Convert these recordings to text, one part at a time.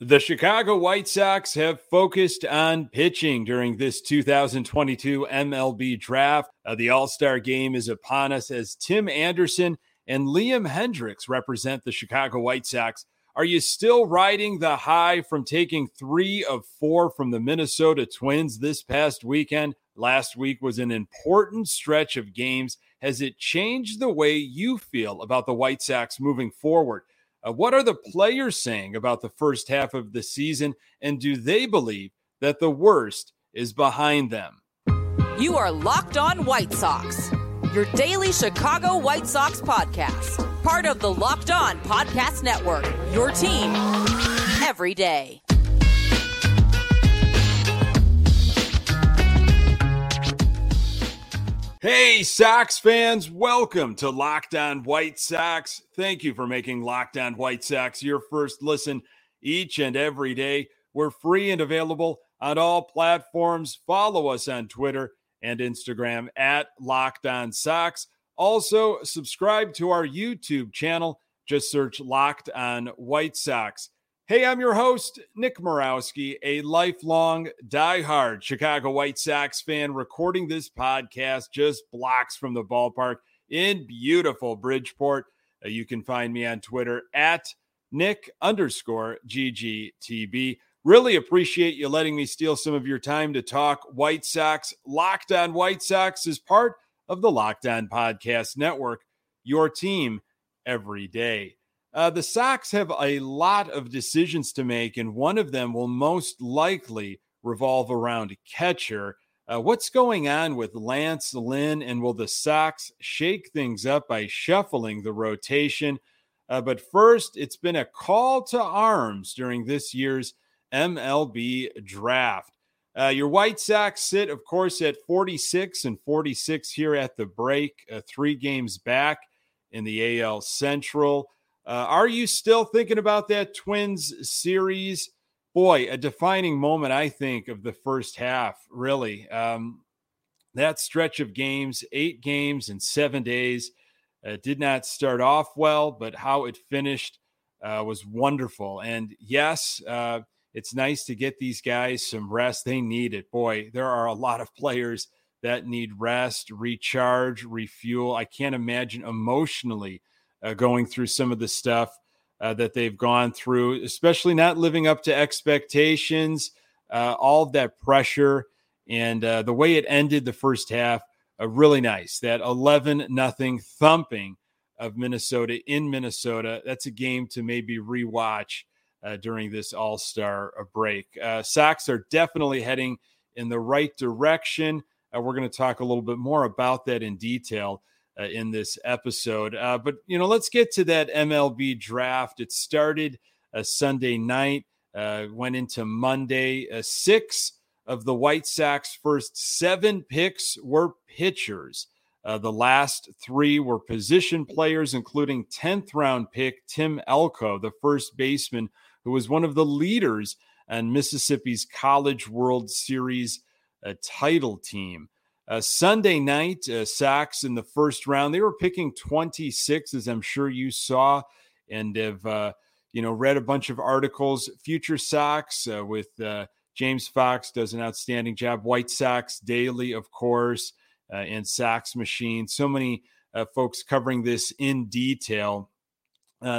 The Chicago White Sox have focused on pitching during this 2022 MLB draft. Uh, the All Star game is upon us as Tim Anderson and Liam Hendriks represent the Chicago White Sox. Are you still riding the high from taking three of four from the Minnesota Twins this past weekend? Last week was an important stretch of games. Has it changed the way you feel about the White Sox moving forward? Uh, what are the players saying about the first half of the season? And do they believe that the worst is behind them? You are Locked On White Sox, your daily Chicago White Sox podcast, part of the Locked On Podcast Network, your team every day. Hey, Sox fans, welcome to Locked On White Sox. Thank you for making Locked On White Sox your first listen each and every day. We're free and available on all platforms. Follow us on Twitter and Instagram at Locked On Sox. Also, subscribe to our YouTube channel. Just search Locked On White Sox. Hey, I'm your host, Nick Morawski, a lifelong diehard Chicago White Sox fan, recording this podcast just blocks from the ballpark in beautiful Bridgeport. Uh, you can find me on Twitter at Nick underscore GGTB. Really appreciate you letting me steal some of your time to talk White Sox. Locked on White Sox is part of the Locked On Podcast Network, your team every day. Uh, the Sox have a lot of decisions to make, and one of them will most likely revolve around catcher. Uh, what's going on with Lance Lynn, and will the Sox shake things up by shuffling the rotation? Uh, but first, it's been a call to arms during this year's MLB draft. Uh, your White Sox sit, of course, at 46 and 46 here at the break, uh, three games back in the AL Central. Uh, are you still thinking about that Twins series? Boy, a defining moment, I think, of the first half, really. Um, that stretch of games, eight games in seven days, uh, did not start off well, but how it finished uh, was wonderful. And yes, uh, it's nice to get these guys some rest. They need it. Boy, there are a lot of players that need rest, recharge, refuel. I can't imagine emotionally uh, going through some of the stuff uh, that they've gone through, especially not living up to expectations, uh, all of that pressure, and uh, the way it ended the first half, uh, really nice. That 11 nothing thumping of Minnesota in Minnesota. That's a game to maybe rewatch uh, during this All Star break. Sox are definitely heading in the right direction. And we're going to talk a little bit more about that in detail uh, in this episode. Uh, but, you know, let's get to that MLB draft. It started a uh, Sunday night, uh, went into Monday. Uh, six of the White Sox first seven picks were pitchers. Uh, the last three were position players, including 10th round pick Tim Elko, the first baseman who was one of the leaders on Mississippi's College World Series title team. Uh, Sunday night, uh, Sox in the first round, they were picking 26, as I'm sure you saw, and have uh, you know read a bunch of articles. Future Sox uh, with uh, James Fox does an outstanding job. White Sox Daily, of course, uh, and Sox Machine. So many uh, folks covering this in detail.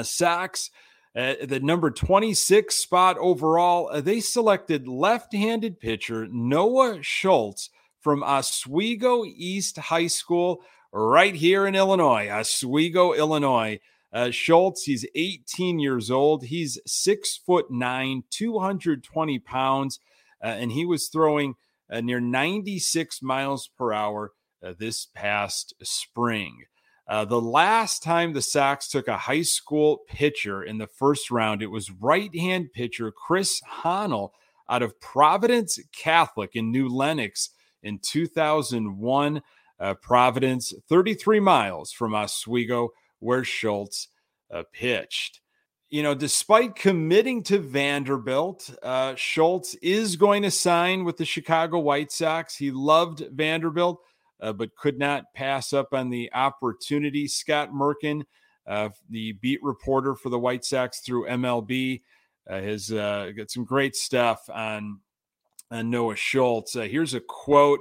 Sox. the number 26 spot overall, they selected left handed pitcher Noah Schultz from Oswego East High School right here in Illinois, Oswego, Illinois. Uh, Schultz, he's 18 years old. He's six foot nine, 220 pounds, uh, and he was throwing uh, near 96 miles per hour uh, this past spring. Uh, the last time the Sox took a high school pitcher in the first round, it was right hand pitcher Kris Honel out of Providence Catholic in New Lenox in 2001. Uh, Providence, 33 miles from Oswego, where Schultz uh, pitched. You know, despite committing to Vanderbilt, uh, Schultz is going to sign with the Chicago White Sox. He loved Vanderbilt, uh, but could not pass up on the opportunity. Scott Merkin, uh, the beat reporter for the White Sox through MLB, uh, has got some great stuff on, on Noah Schultz. Uh, here's a quote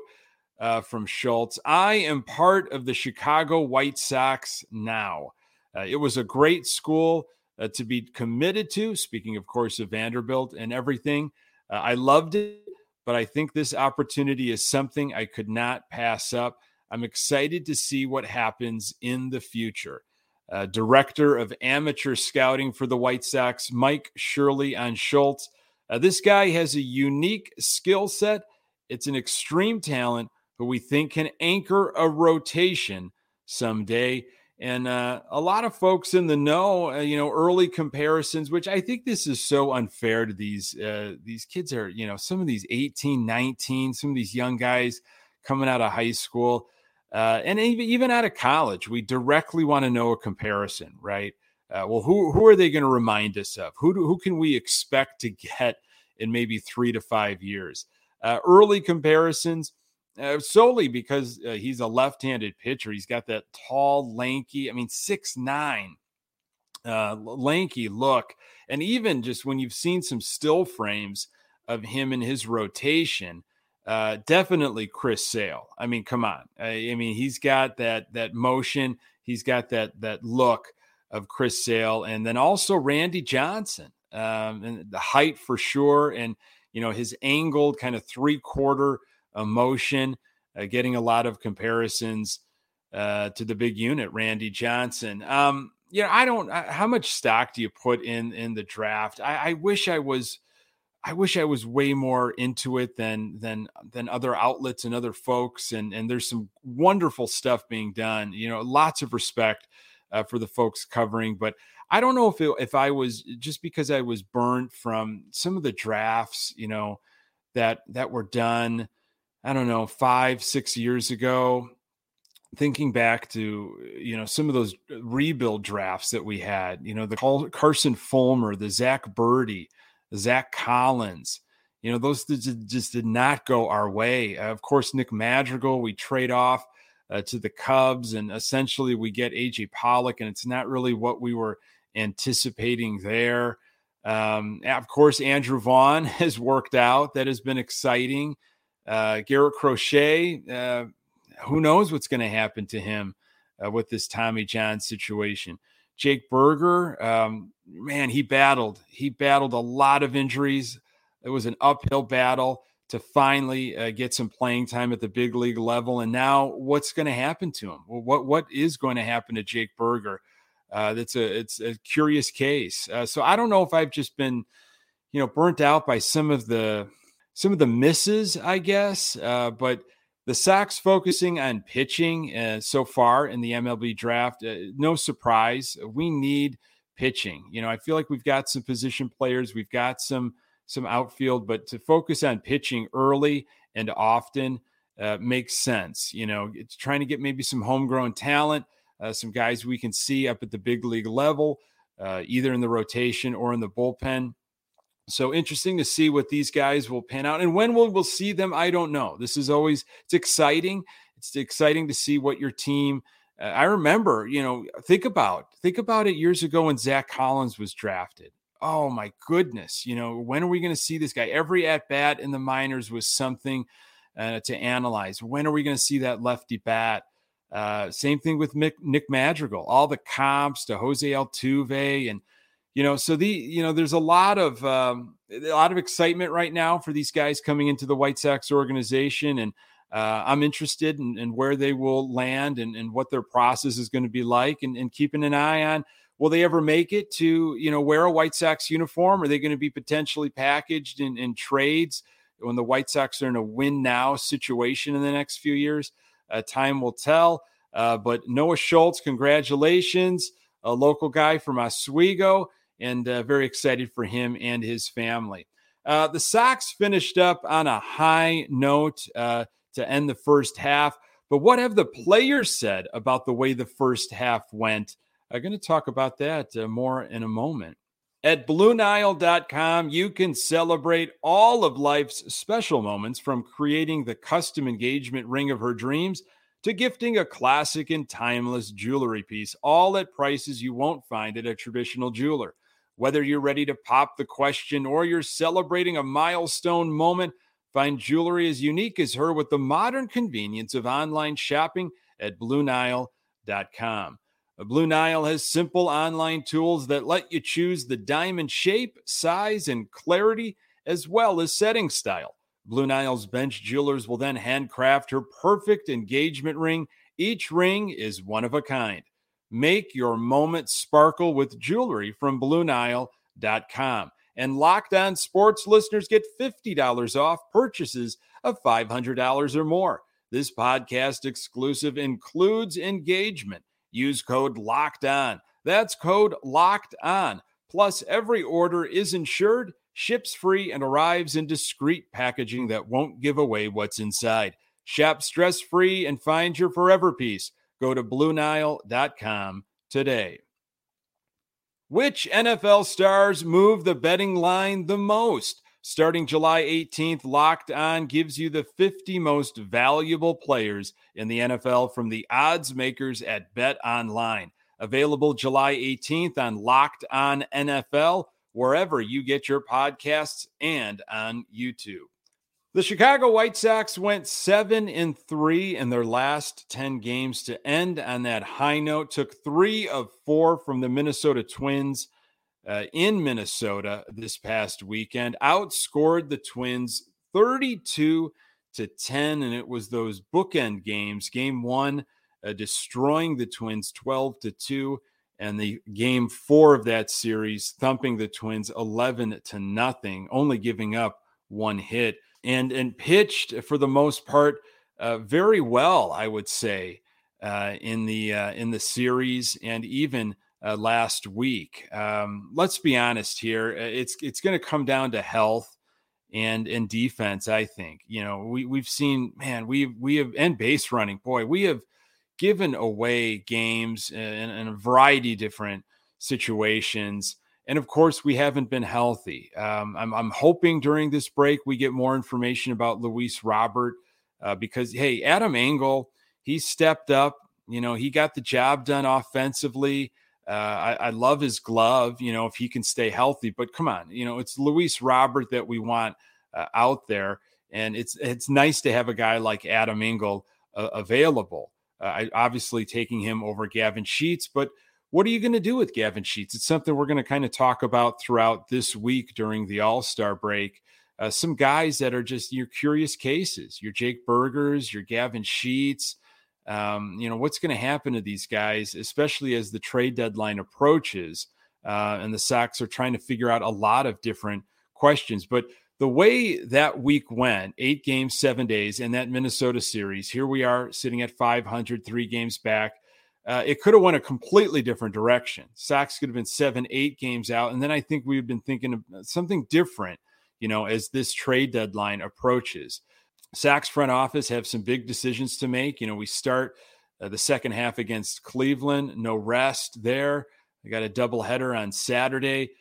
uh, from Schultz I am part of the Chicago White Sox now. Uh, it was a great school uh, to be committed to, speaking, of course, of Vanderbilt and everything. I loved it, but I think this opportunity is something I could not pass up. I'm excited to see what happens in the future uh, director of amateur scouting for the White Sox, Mike Shirley on Schultz. Uh, this guy has a unique skill set. It's an extreme talent who we think can anchor a rotation someday. And uh, a lot of folks in the know, uh, you know, early comparisons, which I think this is so unfair to these uh, these kids are, you know, some of these 18, 19, some of these young guys coming out of high school uh, and even out of college, we directly want to know a comparison, right? Uh, well, who who are they going to remind us of? Who do, who can we expect to get in maybe three to five years? Uh, early comparisons, uh, solely because uh, he's a left-handed pitcher. He's got that tall, lanky. I mean, six nine, uh, lanky look, and even just when you've seen some still frames of him in his rotation uh, definitely Chris Sale. I mean, come on. I, I, mean, he's got that that motion. He's got that that look of Chris Sale, and then also Randy Johnson, um, and the height for sure, and you know his angled kind of three quarter motion, uh, getting a lot of comparisons uh, to the big unit, Randy Johnson. Um, you know, I don't. How much stock do you put in in the draft? I, I wish I was I wish I was way more into it than than than other outlets and other folks. And and there's some wonderful stuff being done. You know, lots of respect uh, for the folks covering, but I don't know if it, if I was just because I was burnt from some of the drafts, you know, that that were done. I don't know five six years ago. Thinking back to you know some of those rebuild drafts that we had, you know the Carson Fulmer, the Zack Burdi Zack Collins. You know, those just did not go our way. Of course, Nick Madrigal, we trade off uh, to the Cubs, and essentially we get AJ Pollock, and it's not really what we were anticipating there. Um, of course, Andrew Vaughn has worked out. That has been exciting. Uh, Garrett Crochet, uh, who knows what's going to happen to him uh, with this Tommy John situation. Jake Burger, um, man, he battled. He battled a lot of injuries. It was an uphill battle to finally uh, get some playing time at the big league level. And now, what's going to happen to him? Well, what what is going to happen to Jake Burger? Uh, that's a it's a curious case. Uh, so I don't know if I've just been, you know, burnt out by some of the some of the misses, I guess. Uh, but the Sox focusing on pitching uh, so far in the MLB draft, uh, no surprise. We need pitching. You know, I feel like we've got some position players, we've got some some outfield, but to focus on pitching early and often uh, makes sense. You know, it's trying to get maybe some homegrown talent, uh, some guys we can see up at the big league level, uh, either in the rotation or in the bullpen. So interesting to see what these guys will pan out. And when we'll, we'll see them, I don't know. This is always it's exciting. It's exciting to see what your team. Uh, I remember, you know, think about think about it years ago when Zack Collins was drafted. Oh my goodness, you know, when are we going to see this guy? Every at bat in the minors was something uh, to analyze. When are we going to see that lefty bat? Uh, same thing with Mick, Nick Madrigal. All the comps to Jose Altuve and you know so the you know there's a lot of um, a lot of excitement right now for these guys coming into the white sox organization and uh, i'm interested in, in, where they will land and, and what their process is going to be like and, and, keeping an eye on will they ever make it to you know wear a white sox uniform are they going to be potentially packaged in, in trades when the white sox are in a win now situation in the next few years uh, time will tell uh, but noah schultz congratulations a local guy from oswego and uh, very excited for him and his family. Uh, the Sox finished up on a high note uh, to end the first half. But what have the players said about the way the first half went? I'm going to talk about that uh, more in a moment. At BlueNile.com, you can celebrate all of life's special moments from creating the custom engagement ring of her dreams to gifting a classic and timeless jewelry piece, all at prices you won't find at a traditional jeweler. Whether you're ready to pop the question or you're celebrating a milestone moment, find jewelry as unique as her with the modern convenience of online shopping at BlueNile.com. Blue Nile has simple online tools that let you choose the diamond shape, size, and clarity, as well as setting style. Blue Nile's bench jewelers will then handcraft her perfect engagement ring. Each ring is one of a kind. Make your moment sparkle with jewelry from BlueNile.com. And Locked On Sports listeners get $50 off purchases of $500 or more. This podcast exclusive includes engagement. Use code LOCKED ON. That's code LOCKED ON. Plus, every order is insured, ships free, and arrives in discreet packaging that won't give away what's inside. Shop stress free and find your forever piece. Go to BlueNile.com today. Which NFL stars move the betting line the most? Starting July 18th, Locked On gives you the 50 most valuable players in the NFL from the odds makers at Bet Online. Available July 18th on Locked On NFL, wherever you get your podcasts and on YouTube. The Chicago White Sox went 7 and 3 in their last 10 games to end on that high note. Took 3 of 4 from the Minnesota Twins uh, in Minnesota this past weekend, outscored the Twins 32 to 10. And it was those bookend games. Game one, uh, destroying the Twins 12 to 2. And the game four of that series, thumping the Twins 11 to nothing, only giving up one hit and and pitched for the most part uh, very well, I would say, uh, in the uh, in the series and even uh, last week. Um, let's be honest here; it's it's going to come down to health and and defense. I think you know we we've seen man we we have and base running. Boy, we have given away games in, in a variety of different situations. And of course, we haven't been healthy. Um, I'm, I'm, hoping during this break we get more information about Luis Robert uh, because, hey, Adam Engel, he stepped up. You know, he got the job done offensively. Uh, I, I, love his glove, you know, if he can stay healthy. But come on, you know, it's Luis Robert that we want uh, out there, and it's it's nice to have a guy like Adam Engel uh, available. Uh, I, obviously, taking him over Gavin Sheets, but what are you going to do with Gavin Sheets? It's something we're going to kind of talk about throughout this week during the All Star break. Uh, some guys that are just your curious cases, your Jake Burgers, your Gavin Sheets. Um, you know, what's going to happen to these guys, especially as the trade deadline approaches uh, and the Sox are trying to figure out a lot of different questions. But the way that week went, eight games, seven days, in that Minnesota series, here we are sitting at 500, three games back. Uh, it could have went a completely different direction. Sox could have been seven, eight games out. And then I think we've been thinking of something different, you know, as this trade deadline approaches. Sox front office have some big decisions to make. You know, we start uh, the second half against Cleveland, no rest there. We got a doubleheader on Saturday.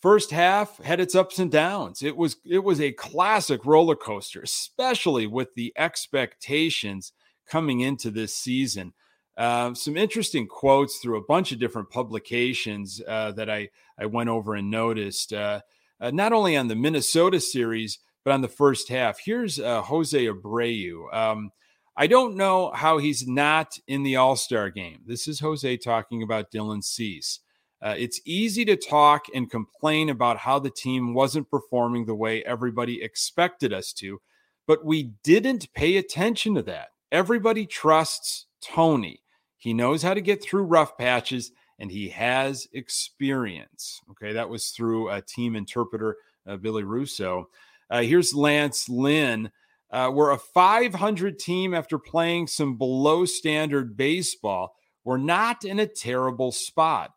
First half had its ups and downs. It was it was a classic roller coaster, especially with the expectations coming into this season. Uh, some interesting quotes through a bunch of different publications uh, that I I went over and noticed. Uh, uh not only on the Minnesota series, but on the first half. Here's uh, Jose Abreu. Um, I don't know how he's not in the All Star game. This is Jose talking about Dylan Cease. Uh, it's easy to talk and complain about how the team wasn't performing the way everybody expected us to, but we didn't pay attention to that. Everybody trusts Tony. He knows how to get through rough patches and he has experience. Okay, that was through a team interpreter, uh, Billy Russo. Uh, here's Lance Lynn. Uh, we're a 500 team after playing some below standard baseball. We're not in a terrible spot.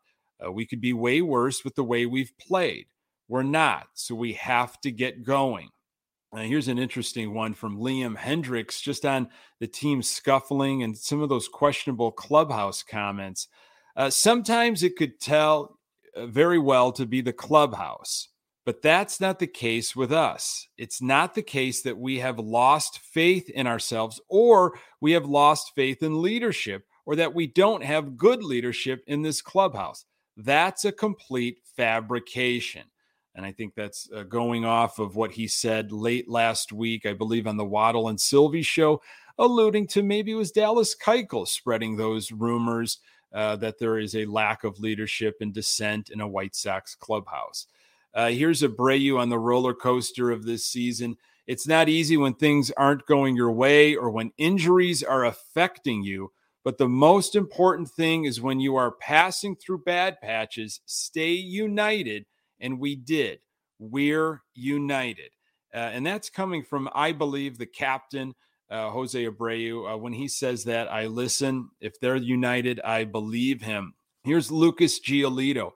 Uh, we could be way worse with the way we've played. We're not. So we have to get going. Now, here's an interesting one from Liam Hendriks just on the team scuffling and some of those questionable clubhouse comments. Uh, sometimes it could tell uh, very well to be the clubhouse. But that's not the case with us. It's not the case that we have lost faith in ourselves or we have lost faith in leadership or that we don't have good leadership in this clubhouse. That's a complete fabrication. And I think that's uh, going off of what he said late last week, I believe, on the Waddle and Silvy show, alluding to maybe it was Dallas Keuchel spreading those rumors uh, that there is a lack of leadership and dissent in a White Sox clubhouse. Uh, here's Abreu on the roller coaster of this season. It's not easy when things aren't going your way or when injuries are affecting you. But the most important thing is when you are passing through bad patches, stay united and we did. We're united. Uh, and that's coming from, I believe, the captain, uh, Jose Abreu. Uh, when he says that, I listen. If they're united, I believe him. Here's Lucas Giolito.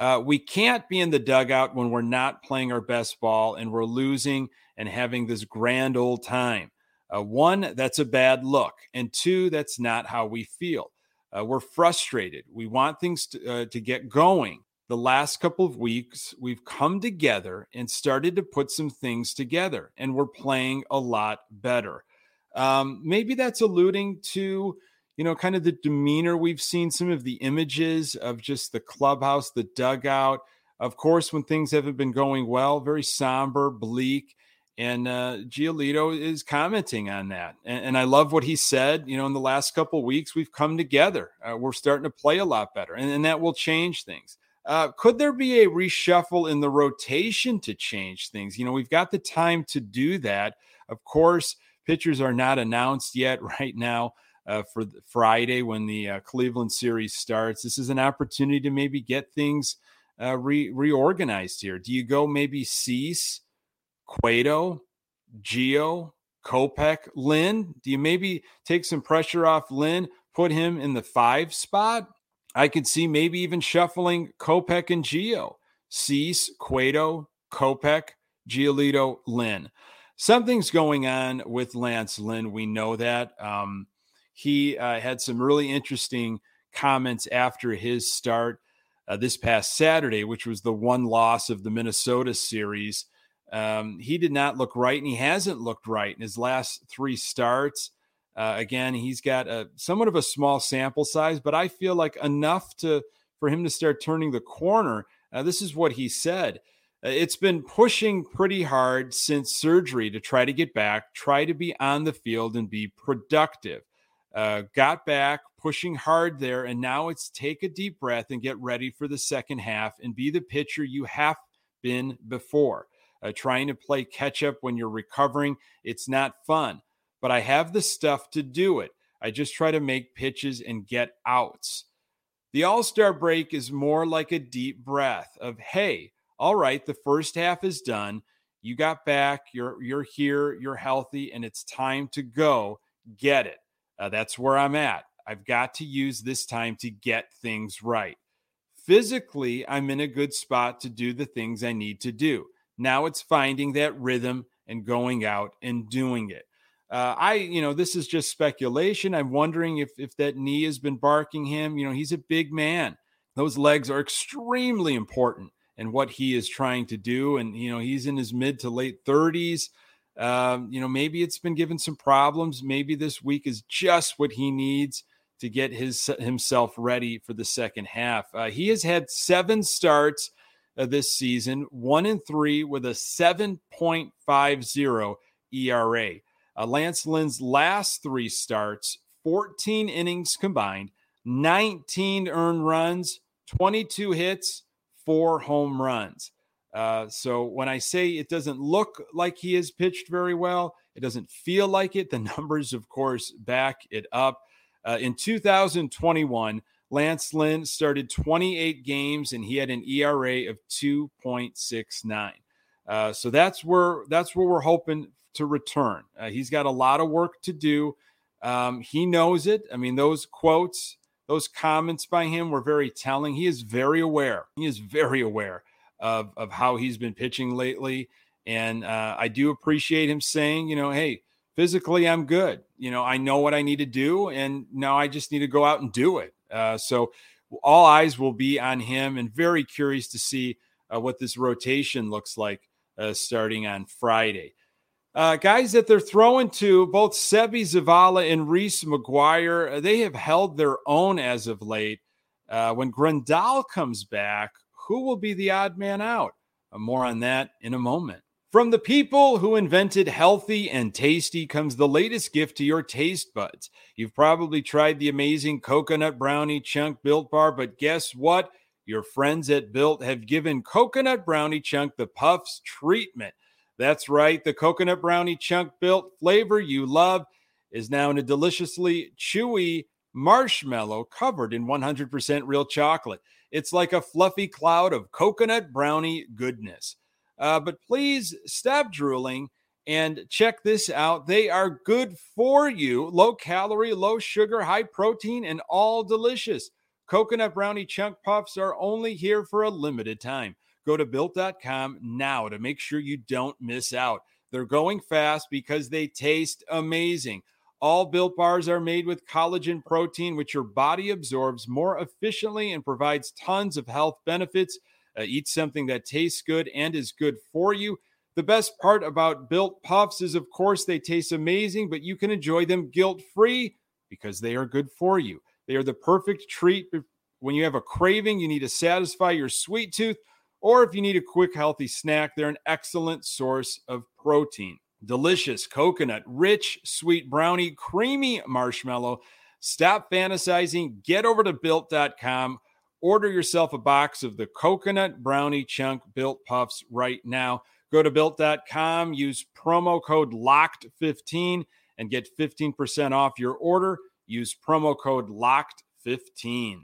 Uh, we can't be in the dugout when we're not playing our best ball and we're losing and having this grand old time. Uh, one, that's a bad look. And two, that's not how we feel. Uh, we're frustrated. We want things to, to get going the last couple of weeks, we've come together and started to put some things together, and we're playing a lot better. Um, maybe that's alluding to, you know, kind of the demeanor we've seen, some of the images of just the clubhouse, the dugout. Of course, when things haven't been going well, very somber, bleak. And uh, Giolito is commenting on that. And, and, I love what he said. You know, in the last couple weeks, we've come together. Uh, we're starting to play a lot better, and, and that will change things. Uh, could there be a reshuffle in the rotation to change things? You know, we've got the time to do that. Of course, pitchers are not announced yet right now uh, for Friday when the uh, Cleveland series starts. This is an opportunity to maybe get things uh, re- reorganized here. Do you go maybe Cease, Cueto, Gio, Kopech, Lynn? Do you maybe take some pressure off Lynn, put him in the five spot? I could see maybe even shuffling Kopech and Gio, Cease, Cueto, Kopech, Giolito, Lynn. Something's going on with Lance Lynn. We know that. Um, he uh, had some really interesting comments after his start uh, this past Saturday, which was the one loss of the Minnesota series. Um, he did not look right, and he hasn't looked right in his last three starts. Uh, again, he's got a somewhat of a small sample size, but I feel like enough to for him to start turning the corner. Uh, this is what he said. Uh, it's been pushing pretty hard since surgery to try to get back, try to be on the field and be productive. Uh, got back, pushing hard there, and now it's take a deep breath and get ready for the second half and be the pitcher you have been before. Uh, trying to play catch up when you're recovering, it's not fun but I have the stuff to do it. I just try to make pitches and get outs. The All Star break is more like a deep breath of, hey, all right, the first half is done. You got back. You're you're here. You're healthy, and it's time to go. Get it. Uh, that's where I'm at. I've got to use this time to get things right. Physically, I'm in a good spot to do the things I need to do. Now it's finding that rhythm and going out and doing it. Uh, I, you know, this is just speculation. I'm wondering if if that knee has been barking him. You know, he's a big man. Those legs are extremely important in what he is trying to do. And you know, he's in his mid to late 30s. Um, you know, maybe it's been given some problems. Maybe this week is just what he needs to get his himself ready for the second half. Uh, he has had seven starts uh, this season, one and three with a 7.50 ERA. Uh, Lance Lynn's last three starts, 14 innings combined, 19 earned runs, 22 hits, four home runs. Uh, so when I say it doesn't look like he has pitched very well, it doesn't feel like it. The numbers, of course, back it up. Uh, in 2021, Lance Lynn started 28 games and he had an ERA of 2.69. Uh, so that's where that's where we're hoping to return. Uh, he's got a lot of work to do. Um, he knows it. I mean, those quotes, those comments by him were very telling. He is very aware. He is very aware of, of how he's been pitching lately. And uh, I do appreciate him saying, you know, hey, physically, I'm good. You know, I know what I need to do. And now I just need to go out and do it. Uh, so all eyes will be on him and very curious to see uh, what this rotation looks like uh, starting on Friday. Uh, guys that they're throwing to, both Seby Zavala and Reese McGuire, uh, they have held their own as of late. When Grandal comes back, who will be the odd man out? Uh, more on that in a moment. From the people who invented healthy and tasty comes the latest gift to your taste buds. You've probably tried the amazing coconut brownie chunk built bar, but guess what? Your friends at Built have given coconut brownie chunk the puffs treatment. That's right, the coconut brownie chunk built flavor you love is now in a deliciously chewy marshmallow covered in 100% real chocolate. It's like a fluffy cloud of coconut brownie goodness. Uh, but please stop drooling and check this out. They are good for you low calorie, low sugar, high protein, and all delicious. Coconut brownie chunk puffs are only here for a limited time. Go to built.com now to make sure you don't miss out. They're going fast because they taste amazing. All built bars are made with collagen protein, which your body absorbs more efficiently and provides tons of health benefits. Uh, eat something that tastes good and is good for you. The best part about built puffs is, of course, they taste amazing, but you can enjoy them guilt free because they are good for you. They are the perfect treat when you have a craving, you need to satisfy your sweet tooth, or if you need a quick, healthy snack, they're an excellent source of protein. Delicious coconut, rich, sweet brownie, creamy marshmallow. Stop fantasizing. Get over to built.com Order yourself a box of the coconut brownie chunk built puffs right now. Go to built.com, use promo code LOCKED15 and get 15% off your order. Use promo code LOCKED15.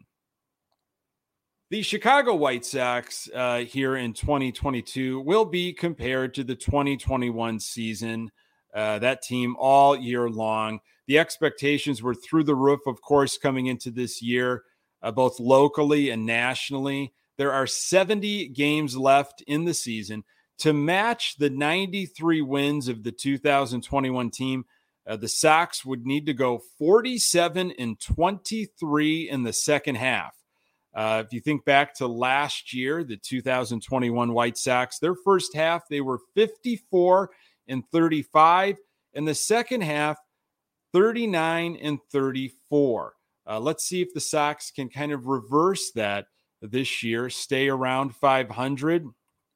The Chicago White Sox uh, here in 2022 will be compared to the 2021 season. Uh, that team all year long. The expectations were through the roof, of course, coming into this year uh, both locally and nationally. There are 70 games left in the season to match the 93 wins of the 2021 team. Uh, the Sox would need to go 47 and 23 in the second half. Uh, if you think back to last year, the 2021 White Sox, their first half, they were 54 and 35. In the second half, 39 and 34. Uh, let's see if the Sox can kind of reverse that this year, stay around 500,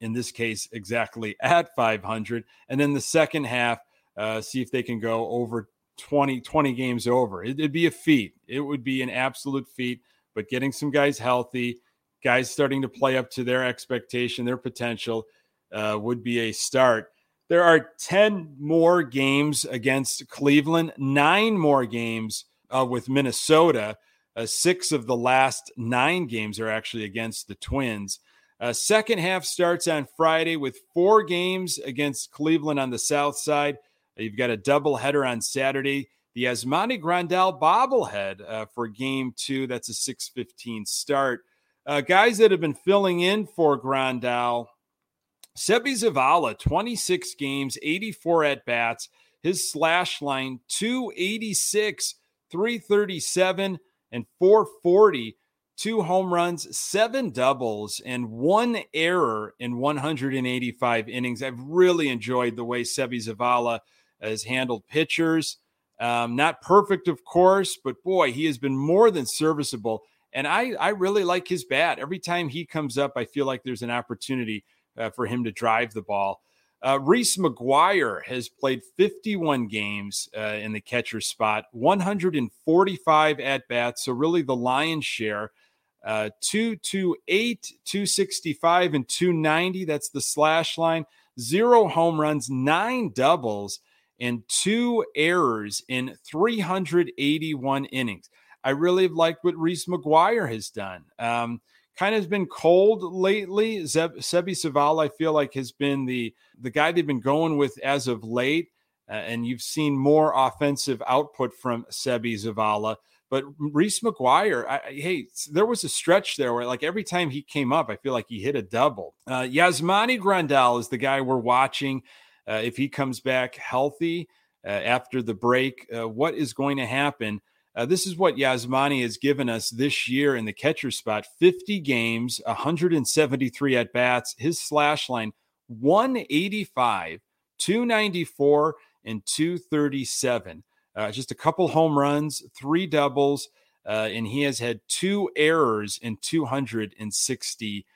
in this case, exactly at 500. And then the second half, uh, see if they can go over 20, 20 games over. It, it'd be a feat. It would be an absolute feat. But getting some guys healthy, guys starting to play up to their expectation, their potential, uh, would be a start. There are 10 more games against Cleveland, nine more games uh, with Minnesota. Uh, six of the last nine games are actually against the Twins. Uh, second half starts on Friday with four games against Cleveland on the south side. You've got a doubleheader on Saturday. The Yasmani Grandal bobblehead uh, for game two. That's a 615 start. Uh, guys that have been filling in for Grandal. Seby Zavala, 26 games, 84 at bats. His slash line, 286 337 and 440, two home runs, seven doubles, and one error in 185 innings. I've really enjoyed the way Seby Zavala has handled pitchers. Um, not perfect, of course, but boy, he has been more than serviceable. And I, I really like his bat. Every time he comes up, I feel like there's an opportunity uh, for him to drive the ball. Uh, Reese McGuire has played 51 games uh, in the catcher spot, 145 at bats. So, really, the lion's share. Uh, 228, 265, and 290. That's the slash line. Zero home runs, nine doubles, and two errors in 381 innings. I really liked what Reese McGuire has done. Um, kind of has been cold lately. Zeb, Seby Zavala, I feel like, has been the the guy they've been going with as of late, uh, and you've seen more offensive output from Seby Zavala. But Reese McGuire, I, hey, there was a stretch there where, like, every time he came up, I feel like he hit a double. Uh, Yasmani Grandal is the guy we're watching. Uh, if he comes back healthy uh, after the break, uh, what is going to happen? Uh, this is what Yasmani has given us this year in the catcher spot 50 games, 173 at bats. His slash line 185, 294, and 237. Uh, just a couple home runs, three doubles. uh, and he has had two errors in 260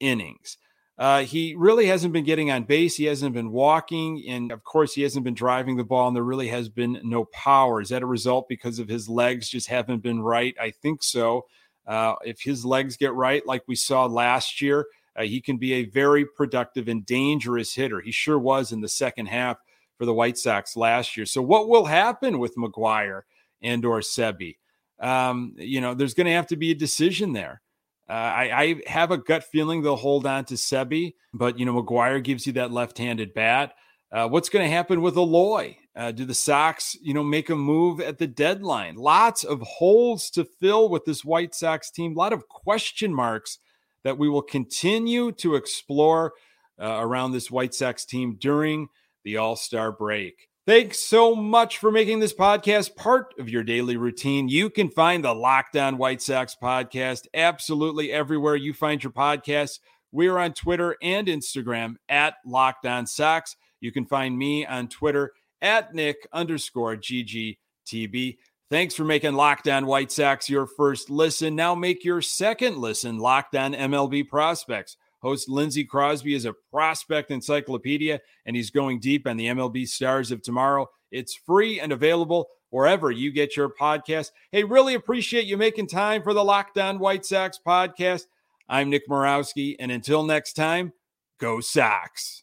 innings. Uh, he really hasn't been getting on base. He hasn't been walking. And of course, he hasn't been driving the ball. And there really has been no power. Is that a result because of his legs just haven't been right? I think so. Uh, if his legs get right, like we saw last year, uh, he can be a very productive and dangerous hitter. He sure was in the second half for the White Sox last year. So, what will happen with McGuire and or Seby? Um, you know, there's going to have to be a decision there. Uh, I, I, have a gut feeling they'll hold on to Seby, but you know, McGuire gives you that left-handed bat. Uh, what's going to happen with Aloy? Uh, do the Sox, you know, make a move at the deadline? Lots of holes to fill with this White Sox team. A lot of question marks that we will continue to explore uh, around this White Sox team during the All Star break. Thanks so much for making this podcast part of your daily routine. You can find the Locked On White Sox podcast absolutely everywhere you find your podcasts. We're on Twitter and Instagram at Locked On Sox. You can find me on Twitter at Nick underscore GGTB. Thanks for making Locked On White Sox your first listen. Now make your second listen Locked On MLB Prospects. Host Lindsey Crosby is a prospect encyclopedia, and he's going deep on the MLB stars of tomorrow. It's free and available wherever you get your podcast. Hey, really appreciate you making time for the Locked On White Sox podcast. I'm Nick Morawski, and until next time, go Sox.